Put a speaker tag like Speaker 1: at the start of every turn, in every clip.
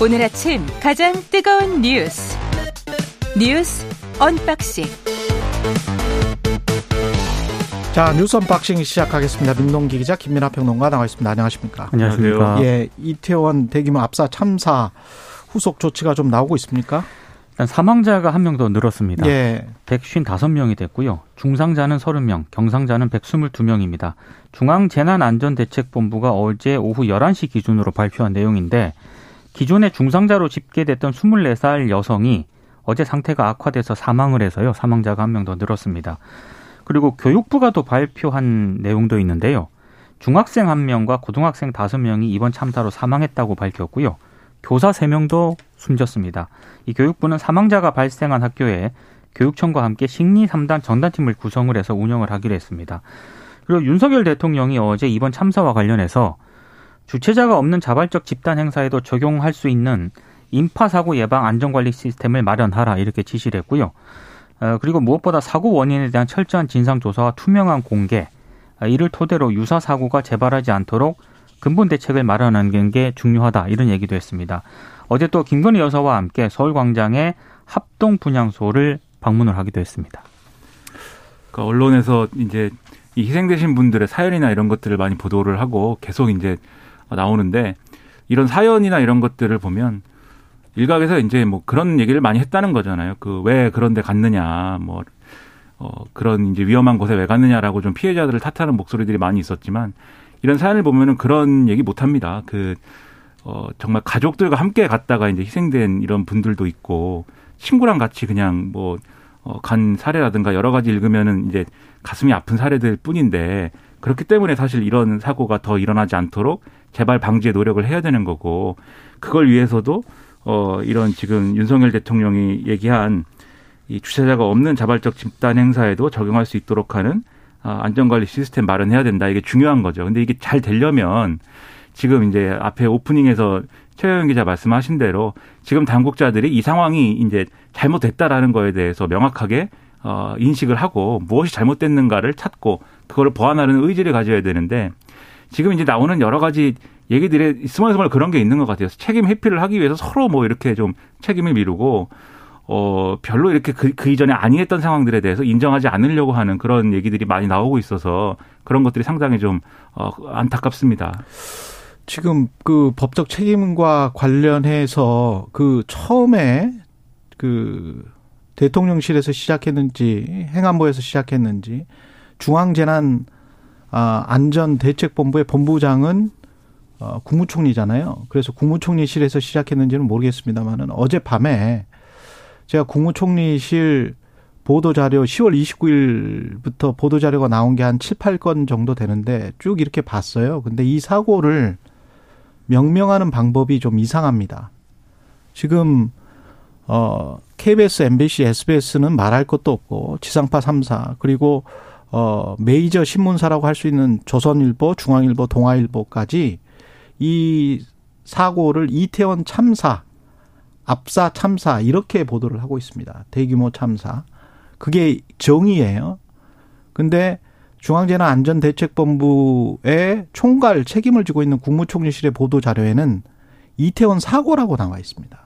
Speaker 1: 오늘 아침 가장 뜨거운 뉴스 뉴스 unboxing
Speaker 2: 자 뉴스 unboxing 시작하겠습니다. 민동기 기자 김민아 평론가 나와 있습니다. 안녕하십니까?
Speaker 3: 안녕하십니까?
Speaker 2: 예, 이태원 대규모 압사 참사 후속 조치가 좀 나오고 있습니까?
Speaker 3: 일단 사망자가 한 명 더 늘었습니다.
Speaker 2: 예.
Speaker 3: 155명이 됐고요. 중상자는 30명, 경상자는 122명입니다. 중앙재난안전대책본부가 어제 오후 11시 기준으로 발표한 내용인데 기존에 중상자로 집계됐던 24살 여성이 어제 상태가 악화돼서 사망을 해서요. 사망자가 한 명 더 늘었습니다. 그리고 교육부가 또 발표한 내용도 있는데요. 중학생 1명과 고등학생 5명이 이번 참사로 사망했다고 밝혔고요. 교사 3명도 숨졌습니다. 이 교육부는 사망자가 발생한 학교에 교육청과 함께 식리 3단 전단팀을 구성을 해서 운영을 하기로 했습니다. 그리고 윤석열 대통령이 어제 이번 참사와 관련해서 주체자가 없는 자발적 집단 행사에도 적용할 수 있는 인파 사고 예방 안전관리 시스템을 마련하라 이렇게 지시를 했고요. 어, 그리고 무엇보다 사고 원인에 대한 철저한 진상 조사와 투명한 공개 어, 이를 토대로 유사 사고가 재발하지 않도록 근본 대책을 마련하는 게 중요하다 이런 얘기도 했습니다. 어제 또 김건희 여사와 함께 서울광장의 합동 분향소를 방문을 하기도 했습니다.
Speaker 4: 그 언론에서 이제 이 희생되신 분들의 사연이나 이런 것들을 많이 보도를 하고 계속 이제 나오는데 이런 사연이나 이런 것들을 보면 일각에서 이제 뭐 그런 얘기를 많이 했다는 거잖아요. 그 왜 그런 데 갔느냐, 뭐, 어, 그런 이제 위험한 곳에 왜 갔느냐라고 좀 피해자들을 탓하는 목소리들이 많이 있었지만 이런 사연을 보면은 그런 얘기 못 합니다. 그, 어, 정말 가족들과 함께 갔다가 이제 희생된 이런 분들도 있고 친구랑 같이 그냥 뭐, 어, 간 사례라든가 여러 가지 읽으면은 이제 가슴이 아픈 사례들 뿐인데 그렇기 때문에 사실 이런 사고가 더 일어나지 않도록 재발 방지에 노력을 해야 되는 거고 그걸 위해서도 어, 이런 지금 윤석열 대통령이 얘기한 이 주체자가 없는 자발적 집단 행사에도 적용할 수 있도록 하는 아, 안전관리 시스템 마련해야 된다. 이게 중요한 거죠. 근데 이게 잘 되려면 지금 이제 앞에 오프닝에서 최영 기자 말씀하신 대로 지금 당국자들이 이 상황이 이제 잘못됐다라는 거에 대해서 명확하게 어, 인식을 하고 무엇이 잘못됐는가를 찾고 그거를 보완하는 의지를 가져야 되는데 지금 이제 나오는 여러 가지 얘기들이 스멀스멀 그런 게 있는 것 같아요. 책임 회피를 하기 위해서 서로 뭐 이렇게 좀 책임을 미루고 어 별로 이렇게 그, 그 이전에 아니했던 상황들에 대해서 인정하지 않으려고 하는 그런 얘기들이 많이 나오고 있어서 그런 것들이 상당히 좀 어, 안타깝습니다.
Speaker 2: 지금 그 법적 책임과 관련해서 그 처음에 그 대통령실에서 시작했는지 행안부에서 시작했는지 중앙재난 아, 안전대책본부의 본부장은 어, 국무총리잖아요. 그래서 국무총리실에서 시작했는지는 모르겠습니다만은 어젯밤에 제가 국무총리실 보도자료 10월 29일부터 보도자료가 나온 게 한 7, 8건 정도 되는데 쭉 이렇게 봤어요. 근데 이 사고를 명명하는 방법이 좀 이상합니다. 지금 어 KBS, MBC, SBS는 말할 것도 없고 지상파 3사 그리고 어 메이저 신문사라고 할 수 있는 조선일보, 중앙일보, 동아일보까지 이 사고를 이태원 참사, 압사 참사 이렇게 보도를 하고 있습니다. 대규모 참사. 그게 정의예요. 근데 중앙재난안전대책본부의 총괄 책임을 지고 있는 국무총리실의 보도 자료에는 이태원 사고라고 나와 있습니다.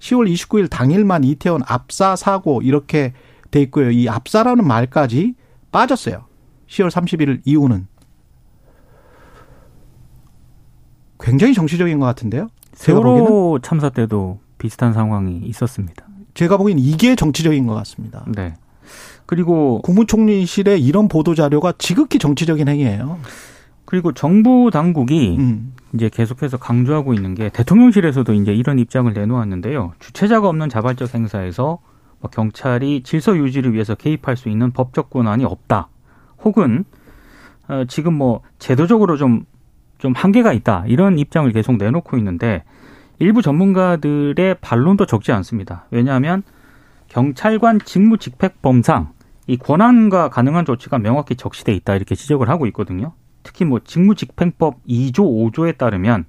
Speaker 2: 10월 29일 당일만 이태원 압사 사고 이렇게 돼 있고요. 이 압사라는 말까지 빠졌어요. 10월 31일 이후는 굉장히 정치적인 것 같은데요.
Speaker 3: 세월호 참사 때도 비슷한 상황이 있었습니다.
Speaker 2: 제가 보기엔 이게 정치적인 것 같습니다.
Speaker 3: 네. 그리고
Speaker 2: 국무총리실의 이런 보도 자료가 지극히 정치적인 행위예요.
Speaker 3: 그리고 정부 당국이 음. 이제 계속해서 강조하고 있는 게 대통령실에서도 이제 이런 입장을 내놓았는데요. 주체자가 없는 자발적 행사에서 뭐 경찰이 질서 유지를 위해서 개입할 수 있는 법적 권한이 없다. 혹은 어 지금 뭐 제도적으로 좀좀 한계가 있다. 이런 입장을 계속 내놓고 있는데 일부 전문가들의 반론도 적지 않습니다. 왜냐하면 경찰관 직무집행범상 이 권한과 가능한 조치가 명확히 적시돼 있다 이렇게 지적을 하고 있거든요. 특히 뭐 직무집행법 2조 5조에 따르면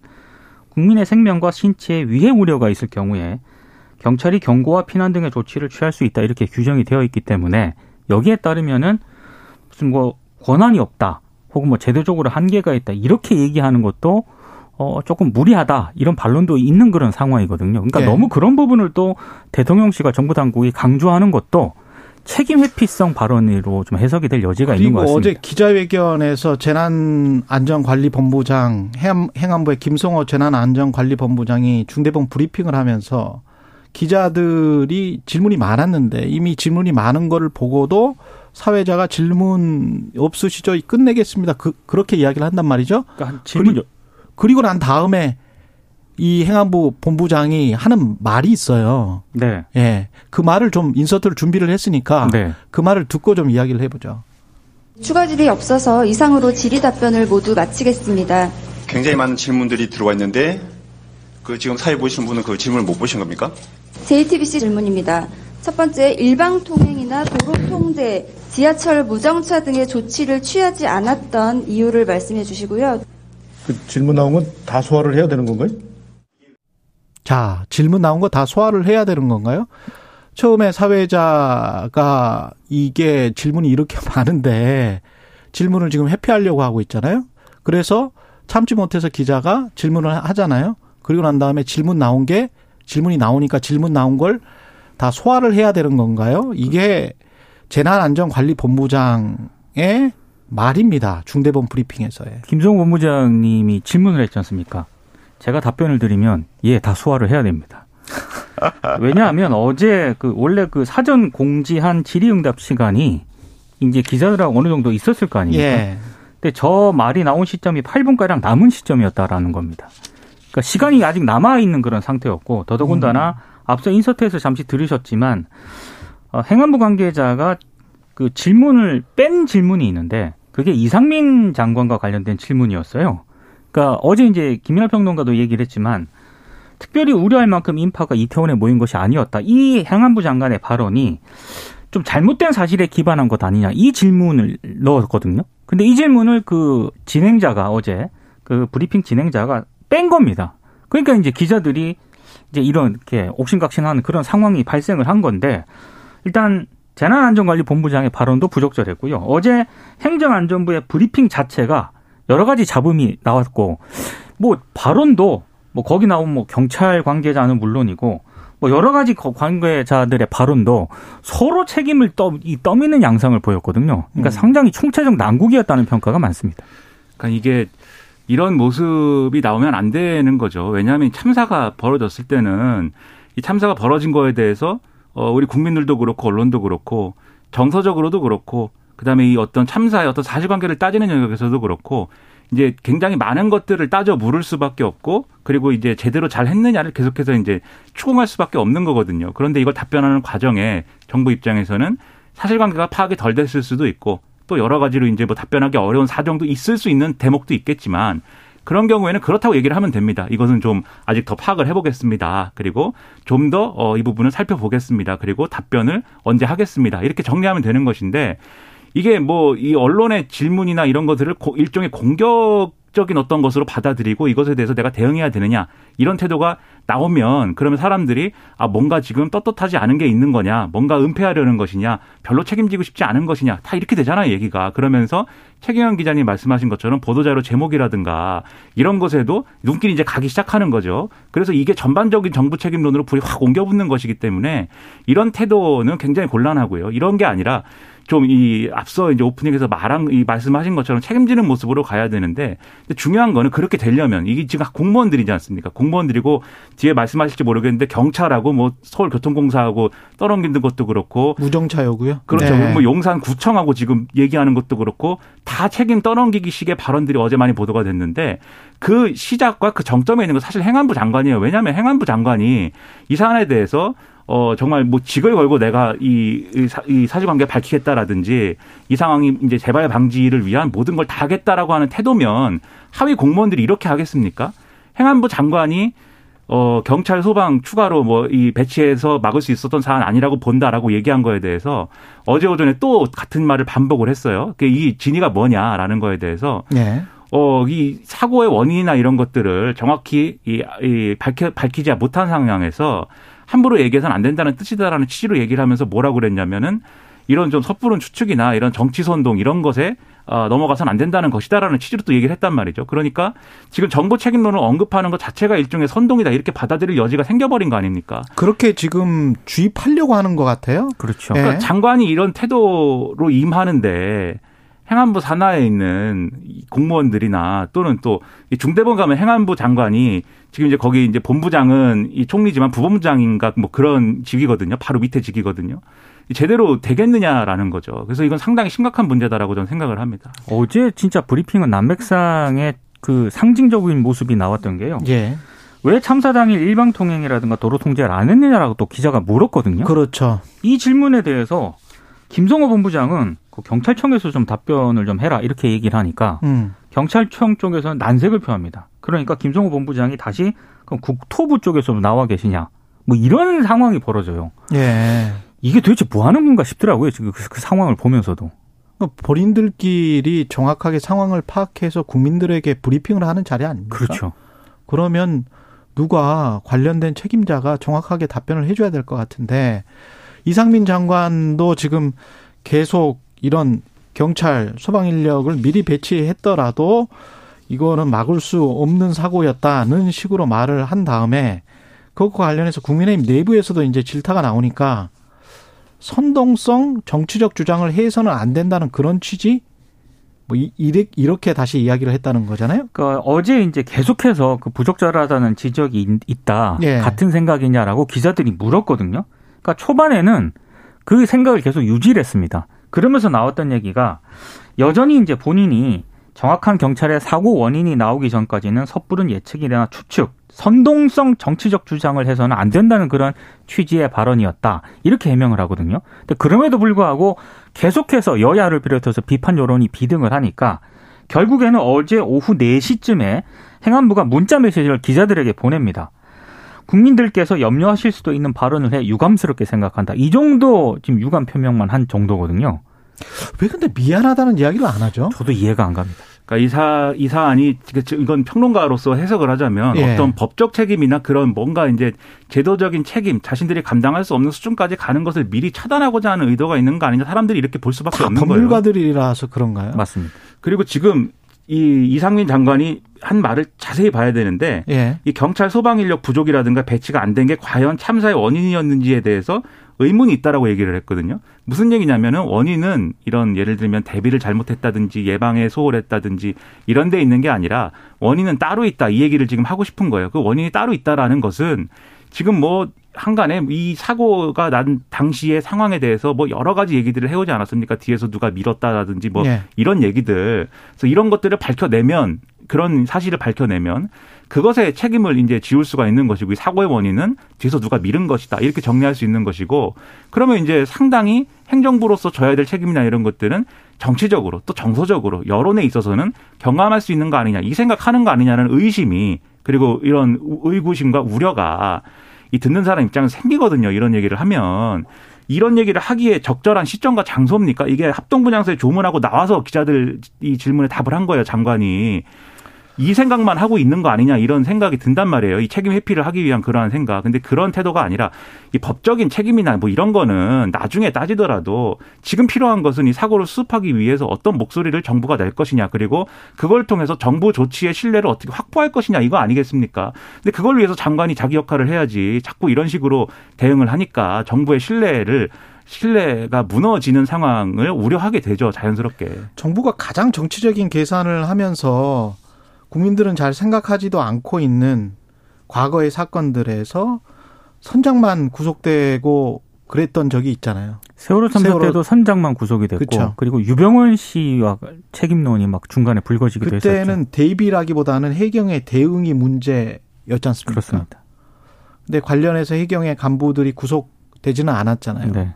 Speaker 3: 국민의 생명과 신체에 위해 우려가 있을 경우에 경찰이 경고와 피난 등의 조치를 취할 수 있다 이렇게 규정이 되어 있기 때문에 여기에 따르면은 무슨 뭐 권한이 없다 혹은 뭐 제도적으로 한계가 있다 이렇게 얘기하는 것도 어, 조금 무리하다 이런 반론도 있는 그런 상황이거든요. 그러니까
Speaker 2: 예.
Speaker 3: 너무 그런 부분을 또 대통령실과 정부 당국이 강조하는 것도 책임 회피성 발언으로 좀 해석이 될 여지가 있는 것 같습니다.
Speaker 2: 어제 기자회견에서 재난안전관리본부장 행안- 행안부의 김성호 재난안전관리본부장이 중대본 브리핑을 하면서 기자들이 질문이 많았는데 이미 질문이 많은 거를 보고도 사회자가 질문 없으시죠? 끝내겠습니다. 그, 그렇게 이야기를 한단 말이죠.
Speaker 3: 그러니까 한 질문
Speaker 2: 그리- 그리고 난 다음에 이 행안부 본부장이 하는 말이 있어요.
Speaker 3: 네.
Speaker 2: 예. 그 말을 좀 인서트를 준비를 했으니까
Speaker 3: 네.
Speaker 2: 그 말을 듣고 좀 이야기를 해보죠.
Speaker 5: 추가 질이 없어서 이상으로 질의 답변을 모두 마치겠습니다.
Speaker 6: 굉장히 많은 질문들이 들어와 있는데 그 지금 사회 보시는 분은 그 질문을 못 보신 겁니까?
Speaker 5: JTBC 질문입니다. 첫 번째, 일방 통행이나 도로 통제, 지하철 무정차 등의 조치를 취하지 않았던 이유를 말씀해 주시고요.
Speaker 7: 그 질문 나온 건 다 소화를 해야 되는 건가요?
Speaker 2: 자, 질문 나온 거 다 소화를 해야 되는 건가요? 처음에 사회자가 이게 질문이 이렇게 많은데 질문을 지금 회피하려고 하고 있잖아요. 그래서 참지 못해서 기자가 질문을 하잖아요. 그리고 난 다음에 질문 나온 게 질문이 나오니까 질문 나온 걸 다 소화를 해야 되는 건가요? 이게 재난안전관리본부장의 말입니다. 중대본 브리핑에서의.
Speaker 3: 김성호 본부장님이 질문을 했지 않습니까? 제가 답변을 드리면 예, 다 소화를 해야 됩니다. 왜냐하면 어제 그 원래 그 사전 공지한 질의응답 시간이 이제 기자들하고 어느 정도 있었을 거 아닙니까?
Speaker 2: 예.
Speaker 3: 근데 저 말이 나온 시점이 8분가량 남은 시점이었다라는 겁니다. 그러니까 시간이 아직 남아 있는 그런 상태였고, 더더군다나 앞서 인서트에서 잠시 들으셨지만, 어, 행안부 관계자가 그 질문을 뺀 질문이 있는데, 그게 이상민 장관과 관련된 질문이었어요. 그러니까 어제 이제 김민하 평론가도 얘기를 했지만, 특별히 우려할 만큼 인파가 이태원에 모인 것이 아니었다. 이 행안부 장관의 발언이 좀 잘못된 사실에 기반한 것 아니냐 이 질문을 넣었거든요. 근데 이 질문을 그 진행자가 어제 그 브리핑 진행자가 뺀 겁니다. 그러니까 이제 기자들이 이제 이렇게 옥신각신하는 그런 상황이 발생을 한 건데 일단 재난안전관리본부장의 발언도 부적절했고요. 어제 행정안전부의 브리핑 자체가 여러 가지 잡음이 나왔고 뭐 발언도 뭐 거기 나온 뭐 경찰 관계자는 물론이고 뭐 여러 가지 거- 관계자들의 발언도 서로 책임을 떠, 이 떠미는 양상을 보였거든요. 그러니까 상당히 총체적 난국이었다는 평가가 많습니다.
Speaker 4: 그러니까 이게 이런 모습이 나오면 안 되는 거죠. 왜냐하면 참사가 벌어졌을 때는 이 참사가 벌어진 거에 대해서 어 우리 국민들도 그렇고 언론도 그렇고 정서적으로도 그렇고 그다음에 이 어떤 참사의 어떤 사실관계를 따지는 영역에서도 그렇고 이제 굉장히 많은 것들을 따져 물을 수밖에 없고 그리고 이제 제대로 잘 했느냐를 계속해서 이제 추궁할 수밖에 없는 거거든요. 그런데 이걸 답변하는 과정에 정부 입장에서는 사실관계가 파악이 덜 됐을 수도 있고 또 여러 가지로 이제 뭐 답변하기 어려운 사정도 있을 수 있는 대목도 있겠지만 그런 경우에는 그렇다고 얘기를 하면 됩니다. 이것은 좀 아직 더 파악을 해보겠습니다. 그리고 좀더 어, 이 부분을 살펴보겠습니다. 그리고 답변을 언제 하겠습니다. 이렇게 정리하면 되는 것인데 이게 뭐 이 언론의 질문이나 이런 것들을 고- 일종의 공격 적인 어떤 것으로 받아들이고 이것에 대해서 내가 대응해야 되느냐 이런 태도가 나오면 그러면 사람들이 아 뭔가 지금 떳떳하지 않은 게 있는 거냐 뭔가 은폐하려는 것이냐 별로 책임지고 싶지 않은 것이냐 다 이렇게 되잖아요 얘기가. 그러면서 최경영 기자님 말씀하신 것처럼 보도자료 제목이라든가 이런 것에도 눈길이 이제 가기 시작하는 거죠. 그래서 이게 전반적인 정부 책임론으로 불이 확 옮겨붙는 것이기 때문에 이런 태도는 굉장히 곤란하고요. 이런 게 아니라 좀 이 앞서 이제 오프닝에서 말한 이 말씀하신 것처럼 책임지는 모습으로 가야 되는데 중요한 거는 그렇게 되려면 이게 지금 공무원들이지 않습니까? 공무원들이고 뒤에 말씀하실지 모르겠는데 경찰하고 뭐 서울교통공사하고 떠넘기는 것도 그렇고
Speaker 2: 무정차요고요.
Speaker 4: 그렇죠.
Speaker 2: 네.
Speaker 4: 뭐 용산구청하고 지금 얘기하는 것도 그렇고 다 책임 떠넘기기식의 발언들이 어제 많이 보도가 됐는데 그 시작과 그 정점에 있는 건 사실 행안부 장관이에요. 왜냐하면 행안부 장관이 이 사안에 대해서 어 정말 뭐 직을 걸고 내가 이, 이, 사, 이 사실관계 밝히겠다라든지 이 상황이 이제 재발 방지를 위한 모든 걸 다 하겠다라고 하는 태도면 하위 공무원들이 이렇게 하겠습니까? 행안부 장관이 어, 경찰 소방 추가로 뭐 이 배치해서 막을 수 있었던 사안 아니라고 본다라고 얘기한 거에 대해서 어제 오전에 또 같은 말을 반복을 했어요. 그이 진위가 뭐냐라는 거에 대해서
Speaker 2: 네.
Speaker 4: 어, 이 사고의 원인이나 이런 것들을 정확히 이, 이 밝혀, 밝히지 못한 상황에서 함부로 얘기해서는 안 된다는 뜻이다라는 취지로 얘기를 하면서 뭐라고 그랬냐면은 이런 좀 섣부른 추측이나 이런 정치 선동 이런 것에 어, 넘어가선 안 된다는 것이다라는 취지로 또 얘기를 했단 말이죠. 그러니까 지금 정보 책임론을 언급하는 것 자체가 일종의 선동이다 이렇게 받아들일 여지가 생겨버린 거 아닙니까?
Speaker 2: 그렇게 지금 주입하려고 하는 것 같아요.
Speaker 3: 그렇죠.
Speaker 2: 예.
Speaker 4: 그러니까 장관이 이런 태도로 임하는데 행안부 산하에 있는 이 공무원들이나 또는 또이 중대본 가면 행안부 장관이 지금 이제 거기 이제 본부장은 이 총리지만 부본부장인가 뭐 그런 직위거든요. 바로 밑에 직위거든요. 제대로 되겠느냐라는 거죠. 그래서 이건 상당히 심각한 문제다라고 저는 생각을 합니다.
Speaker 3: 어제 진짜 브리핑은 남맥상의 그 상징적인 모습이 나왔던 게요.
Speaker 2: 예.
Speaker 3: 왜 참사 당일 일방 통행이라든가 도로 통제를 안 했느냐라고 또 기자가 물었거든요.
Speaker 2: 그렇죠.
Speaker 3: 이 질문에 대해서 김성호 본부장은 그 경찰청에서 좀 답변을 좀 해라 이렇게 얘기를 하니까
Speaker 2: 음.
Speaker 3: 경찰청 쪽에서는 난색을 표합니다. 그러니까 김성호 본부장이 다시 그럼 국토부 쪽에서 나와 계시냐 뭐 이런 상황이 벌어져요.
Speaker 2: 예.
Speaker 3: 이게 도대체 뭐 하는 건가 싶더라고요. 지금 그, 그 상황을 보면서도.
Speaker 2: 그러니까 본인들끼리 정확하게 상황을 파악해서 국민들에게 브리핑을 하는 자리 아닙니까?
Speaker 3: 그렇죠.
Speaker 2: 그러면 누가 관련된 책임자가 정확하게 답변을 해줘야 될 것 같은데 이상민 장관도 지금 계속 이런 경찰 소방 인력을 미리 배치했더라도 이거는 막을 수 없는 사고였다는 식으로 말을 한 다음에 그것과 관련해서 국민의힘 내부에서도 이제 질타가 나오니까 선동성 정치적 주장을 해서는 안 된다는 그런 취지 뭐 이- 이렇게 다시 이야기를 했다는 거잖아요.
Speaker 3: 그러니까 어제 이제 계속해서 그 부적절하다는 지적이 있- 있다.
Speaker 2: 예.
Speaker 3: 같은 생각이냐라고 기자들이 물었거든요. 그러니까 초반에는 그 생각을 계속 유지를 했습니다. 그러면서 나왔던 얘기가 여전히 이제 본인이 정확한 경찰의 사고 원인이 나오기 전까지는 섣부른 예측이나 추측, 선동성 정치적 주장을 해서는 안 된다는 그런 취지의 발언이었다. 이렇게 해명을 하거든요. 근데 그럼에도 불구하고 계속해서 여야를 비롯해서 비판 여론이 비등을 하니까 결국에는 어제 오후 4시쯤에 행안부가 문자 메시지를 기자들에게 보냅니다. 국민들께서 염려하실 수도 있는 발언을 해 유감스럽게 생각한다. 이 정도 지금 유감 표명만 한 정도거든요.
Speaker 2: 왜 근데 미안하다는 이야기를 안 하죠?
Speaker 3: 저도 이해가 안 갑니다.
Speaker 4: 그러니까 이 사, 이 사안이, 이건 평론가로서 해석을 하자면
Speaker 2: 예.
Speaker 4: 어떤 법적 책임이나 그런 뭔가 이제 제도적인 책임, 자신들이 감당할 수 없는 수준까지 가는 것을 미리 차단하고자 하는 의도가 있는 거 아니냐 사람들이 이렇게 볼 수밖에
Speaker 2: 다
Speaker 4: 없는 거예요.
Speaker 2: 법률가들이라서 그런가요?
Speaker 3: 맞습니다.
Speaker 4: 그리고 지금 이 이상민 장관이 한 말을 자세히 봐야 되는데
Speaker 2: 예.
Speaker 4: 이 경찰 소방 인력 부족이라든가 배치가 안 된 게 과연 참사의 원인이었는지에 대해서 의문이 있다라고 얘기를 했거든요. 무슨 얘기냐면은 원인은 이런 예를 들면 대비를 잘못했다든지 예방에 소홀했다든지 이런 데 있는 게 아니라 원인은 따로 있다 이 얘기를 지금 하고 싶은 거예요. 그 원인이 따로 있다라는 것은 지금 뭐 한간에 이 사고가 난 당시의 상황에 대해서 뭐 여러 가지 얘기들을 해오지 않았습니까? 뒤에서 누가 밀었다라든지 뭐
Speaker 2: 예.
Speaker 4: 이런 얘기들. 그래서 이런 것들을 밝혀내면 그런 사실을 밝혀내면 그것에 책임을 이제 지울 수가 있는 것이고 이 사고의 원인은 뒤에서 누가 밀은 것이다. 이렇게 정리할 수 있는 것이고 그러면 이제 상당히 행정부로서 져야 될 책임이나 이런 것들은 정치적으로 또 정서적으로 여론에 있어서는 경감할 수 있는 거 아니냐 이 생각하는 거 아니냐는 의심이 그리고 이런 의구심과 우려가 이 듣는 사람 입장에서 생기거든요. 이런 얘기를 하면 이런 얘기를 하기에 적절한 시점과 장소입니까? 이게 합동분양소에 조문하고 나와서 기자들 이 질문에 답을 한 거예요, 장관이. 이 생각만 하고 있는 거 아니냐 이런 생각이 든단 말이에요. 이 책임 회피를 하기 위한 그러한 생각. 근데 그런 태도가 아니라 이 법적인 책임이나 뭐 이런 거는 나중에 따지더라도 지금 필요한 것은 이 사고를 수습하기 위해서 어떤 목소리를 정부가 낼 것이냐 그리고 그걸 통해서 정부 조치의 신뢰를 어떻게 확보할 것이냐 이거 아니겠습니까? 근데 그걸 위해서 장관이 자기 역할을 해야지 자꾸 이런 식으로 대응을 하니까 정부의 신뢰를 신뢰가 무너지는 상황을 우려하게 되죠 자연스럽게.
Speaker 2: 정부가 가장 정치적인 계산을 하면서 국민들은 잘 생각하지도 않고 있는 과거의 사건들에서 선장만 구속되고 그랬던 적이 있잖아요.
Speaker 3: 세월호 참사
Speaker 2: 세월호-
Speaker 3: 때도 선장만 구속이 됐고
Speaker 2: 그쵸.
Speaker 3: 그리고 유병언 씨와 책임론이 막 중간에 불거지기도 했었죠.
Speaker 2: 그때는 대비라기보다는 해경의 대응이 문제였지 않습니까?
Speaker 3: 그렇습니다.
Speaker 2: 근데 관련해서 해경의 간부들이 구속되지는 않았잖아요.
Speaker 3: 네.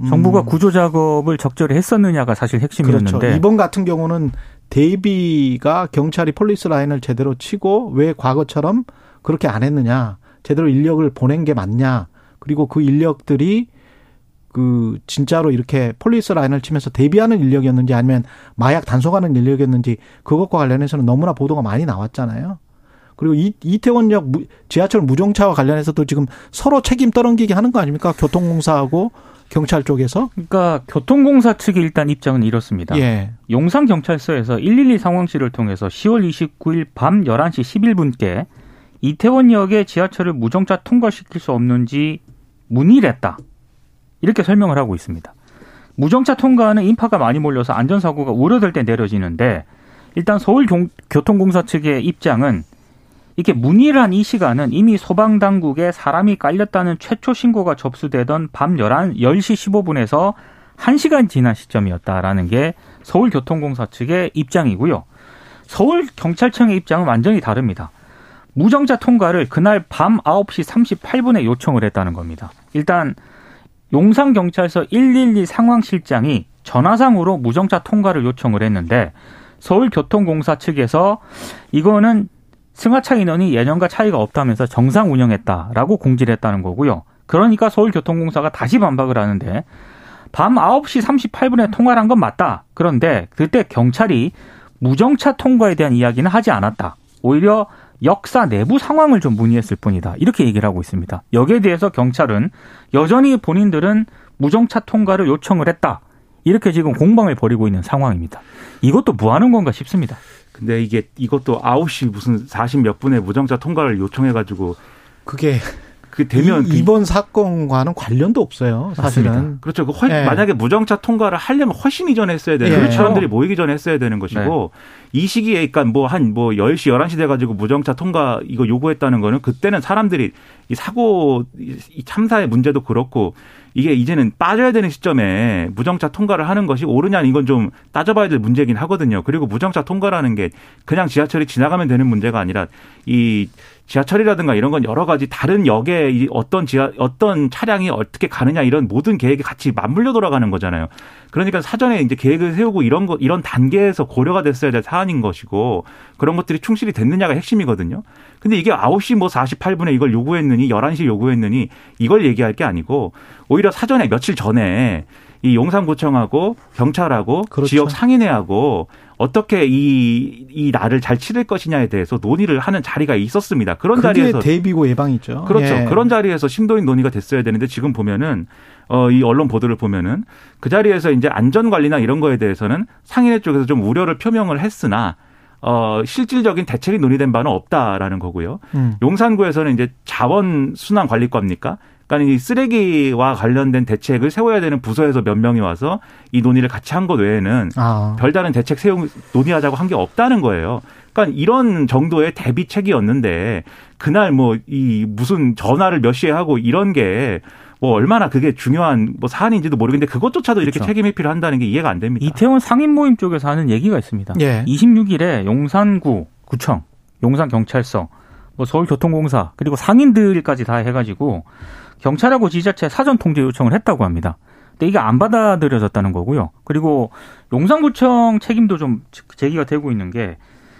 Speaker 2: 음,
Speaker 3: 정부가 구조 작업을 적절히 했었느냐가 사실 핵심이었는데
Speaker 2: 그렇죠. 이번 같은 경우는 대비가 경찰이 폴리스 라인을 제대로 치고 왜 과거처럼 그렇게 안 했느냐, 제대로 인력을 보낸 게 맞냐, 그리고 그 인력들이 그 진짜로 이렇게 폴리스 라인을 치면서 대비하는 인력이었는지 아니면 마약 단속하는 인력이었는지 그것과 관련해서는 너무나 보도가 많이 나왔잖아요. 그리고 이, 이태원역 무- 지하철 무정차와 관련해서도 지금 서로 책임 떠넘기게 하는 거 아닙니까? 교통공사하고 경찰 쪽에서
Speaker 3: 그러니까 교통공사 측의 일단 입장은 이렇습니다.
Speaker 2: 예.
Speaker 3: 용산 경찰서에서 112 상황실을 통해서 10월 29일 밤 11시 11분께 이태원역에 지하철을 무정차 통과시킬 수 없는지 문의를 했다. 이렇게 설명을 하고 있습니다. 무정차 통과는 인파가 많이 몰려서 안전사고가 우려될 때 내려지는데 일단 서울교통공사 측의 입장은 이렇게 한이 시간은 이미 소방당국에 사람이 깔렸다는 최초 신고가 접수되던 밤 11, 10시 15분에서 1시간 지난 시점이었다라는 게 서울교통공사 측의 입장이고요. 서울경찰청의 입장은 완전히 다릅니다. 무정차 통과를 그날 밤 9시 38분에 요청을 했다는 겁니다. 일단 용산경찰서 112 상황실장이 전화상으로 무정차 통과를 요청을 했는데 서울교통공사 측에서 이거는 승하차 인원이 예년과 차이가 없다면서 정상 운영했다라고 공지를 했다는 거고요. 그러니까 서울교통공사가 다시 반박을 하는데 밤 9시 38분에 통화를 한 건 맞다. 그런데 그때 경찰이 무정차 통과에 대한 이야기는 하지 않았다. 오히려 역사 내부 상황을 좀 문의했을 뿐이다. 이렇게 얘기를 하고 있습니다. 여기에 대해서 경찰은 여전히 본인들은 무정차 통과를 요청을 했다. 이렇게 지금 공방을 벌이고 있는 상황입니다. 이것도 뭐 하는 건가 싶습니다.
Speaker 4: 근데 이게 이것도 9시 무슨 40몇 분에 무정차 통과를 요청해 가지고
Speaker 2: 그게
Speaker 4: 그 되면
Speaker 2: 이, 번 사건과는 관련도 없어요. 사실은.
Speaker 4: 맞습니다. 그렇죠. 그 훨,
Speaker 2: 예.
Speaker 4: 만약에 무정차 통과를 하려면 훨씬 이전에 했어야 되는
Speaker 2: 예.
Speaker 4: 그 사람들이 모이기 전에 했어야 되는 것이고 이 시기에 그러니까 뭐한뭐 10시 11시 돼 가지고 무정차 통과 이거 요구했다는 거는 그때는 사람들이 이 사고 이 참사의 문제도 그렇고 이게 이제는 빠져야 되는 시점에 무정차 통과를 하는 것이 옳으냐 이건 좀 따져봐야 될 문제긴 하거든요. 그리고 무정차 통과라는 게 그냥 지하철이 지나가면 되는 문제가 아니라 이 지하철이라든가 이런 건 여러 가지 다른 역에 이 어떤 지하 어떤 차량이 어떻게 가느냐 이런 모든 계획이 같이 맞물려 돌아가는 거잖아요. 그러니까 사전에 이제 계획을 세우고 이런 거 이런 단계에서 고려가 됐어야 될 사안인 것이고 그런 것들이 충실히 됐느냐가 핵심이거든요. 근데 이게 9시 뭐 48분에 이걸 요구했느니 11시 요구했느니 이걸 얘기할 게 아니고 오히려 사전에 며칠 전에 이 용산구청하고 경찰하고
Speaker 2: 그렇죠.
Speaker 4: 지역 상인회하고 어떻게 이, 이 날을 잘 치를 것이냐에 대해서 논의를 하는 자리가 있었습니다. 그런 자리에서
Speaker 2: 대비고 예방이죠.
Speaker 4: 그렇죠.
Speaker 2: 예.
Speaker 4: 그런 자리에서 심도 있는 논의가 됐어야 되는데 지금 보면은 어, 이 언론 보도를 보면은 그 자리에서 이제 안전 관리나 이런 거에 대해서는 상인회 쪽에서 좀 우려를 표명을 했으나 어, 실질적인 대책이 논의된 바는 없다라는 거고요.
Speaker 2: 음.
Speaker 4: 용산구에서는 이제 자원 순환 관리과입니까? 그러니까 이 쓰레기와 관련된 대책을 세워야 되는 부서에서 몇 명이 와서 이 논의를 같이 한 것 외에는
Speaker 2: 아.
Speaker 4: 별다른 대책 세우 논의하자고 한 게 없다는 거예요. 그러니까 이런 정도의 대비책이었는데 그날 뭐 이 무슨 전화를 몇 시에 하고 이런 게 뭐 얼마나 그게 중요한 뭐 사안인지도 모르겠는데 그것조차도 이렇게
Speaker 3: 그렇죠.
Speaker 4: 책임 회피를 한다는 게 이해가 안 됩니다.
Speaker 3: 이태원 상인 모임 쪽에서 하는 얘기가 있습니다.
Speaker 2: 예.
Speaker 3: 26일에 용산구 구청, 용산 경찰서, 뭐 서울교통공사 그리고 상인들까지 다 해가지고 경찰하고 지자체 사전 통제 요청을 했다고 합니다. 근데 이게 안 받아들여졌다는 거고요. 그리고 용산구청 책임도 좀 제기가 되고 있는 게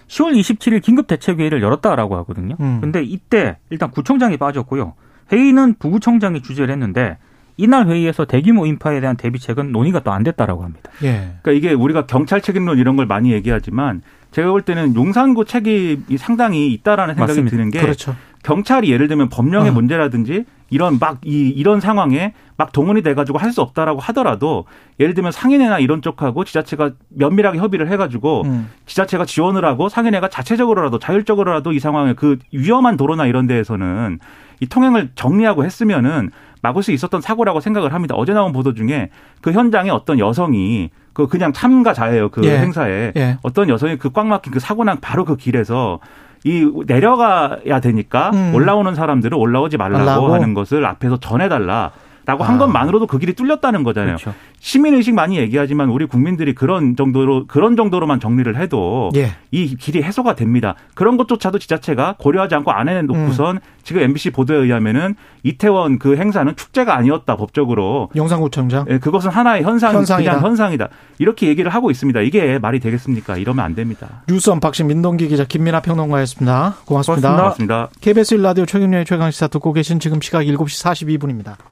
Speaker 3: 10월 27일 긴급 대책회의를 열었다라고 하거든요.
Speaker 2: 음.
Speaker 3: 근데 이때 일단 구청장이 빠졌고요. 회의는 부구청장이 주재를 했는데 이날 회의에서 대규모 인파에 대한 대비책은 논의가 또 안 됐다라고 합니다.
Speaker 2: 예.
Speaker 4: 그러니까 이게 우리가 경찰 책임론 이런 걸 많이 얘기하지만 제가 볼 때는 용산구 책임이 상당히 있다라는 생각이
Speaker 3: 맞습니다.
Speaker 4: 드는 게
Speaker 2: 그렇죠.
Speaker 4: 경찰이 예를 들면 법령의
Speaker 2: 어.
Speaker 4: 문제라든지 이런 막 이 이런 상황에 막 동원이 돼 가지고 할 수 없다라고 하더라도 예를 들면 상인회나 이런 쪽하고 지자체가 면밀하게 협의를 해 가지고
Speaker 2: 음.
Speaker 4: 지자체가 지원을 하고 상인회가 자체적으로라도 자율적으로라도 이 상황에 그 위험한 도로나 이런 데에서는 이 통행을 정리하고 했으면은 막을 수 있었던 사고라고 생각을 합니다. 어제 나온 보도 중에 그 현장에 어떤 여성이 그 그냥 참가자예요. 그
Speaker 2: 예.
Speaker 4: 행사에
Speaker 2: 예.
Speaker 4: 어떤 여성이 그 꽉 막힌 그 사고 난 바로 그 길에서 이 내려가야 되니까
Speaker 2: 음.
Speaker 4: 올라오는 사람들을 올라오지 말라고
Speaker 2: 말라고.
Speaker 4: 하는 것을 앞에서 전해달라. 라고
Speaker 2: 아.
Speaker 4: 한 것만으로도 그 길이 뚫렸다는 거잖아요.
Speaker 3: 그렇죠.
Speaker 4: 시민의식 많이 얘기하지만 우리 국민들이 그런 정도로, 그런 정도로만 정리를 해도
Speaker 2: 예.
Speaker 4: 이 길이 해소가 됩니다. 그런 것조차도 지자체가 고려하지 않고 안 해놓고선
Speaker 2: 음.
Speaker 4: 지금 MBC 보도에 의하면은 이태원 그 행사는 축제가 아니었다 법적으로.
Speaker 2: 용산구청장.
Speaker 4: 예, 그것은 하나의 현상,
Speaker 2: 현상이다.
Speaker 4: 그냥 현상이다. 이렇게 얘기를 하고 있습니다. 이게 말이 되겠습니까? 이러면 안 됩니다.
Speaker 2: 뉴스 unboxing 민동기 기자 김민아 평론가였습니다. 고맙습니다.
Speaker 3: 고맙습니다.
Speaker 4: 고맙습니다.
Speaker 2: KBS 1라디오 최경영의 최강시사 듣고 계신 지금 시각 7시 42분입니다.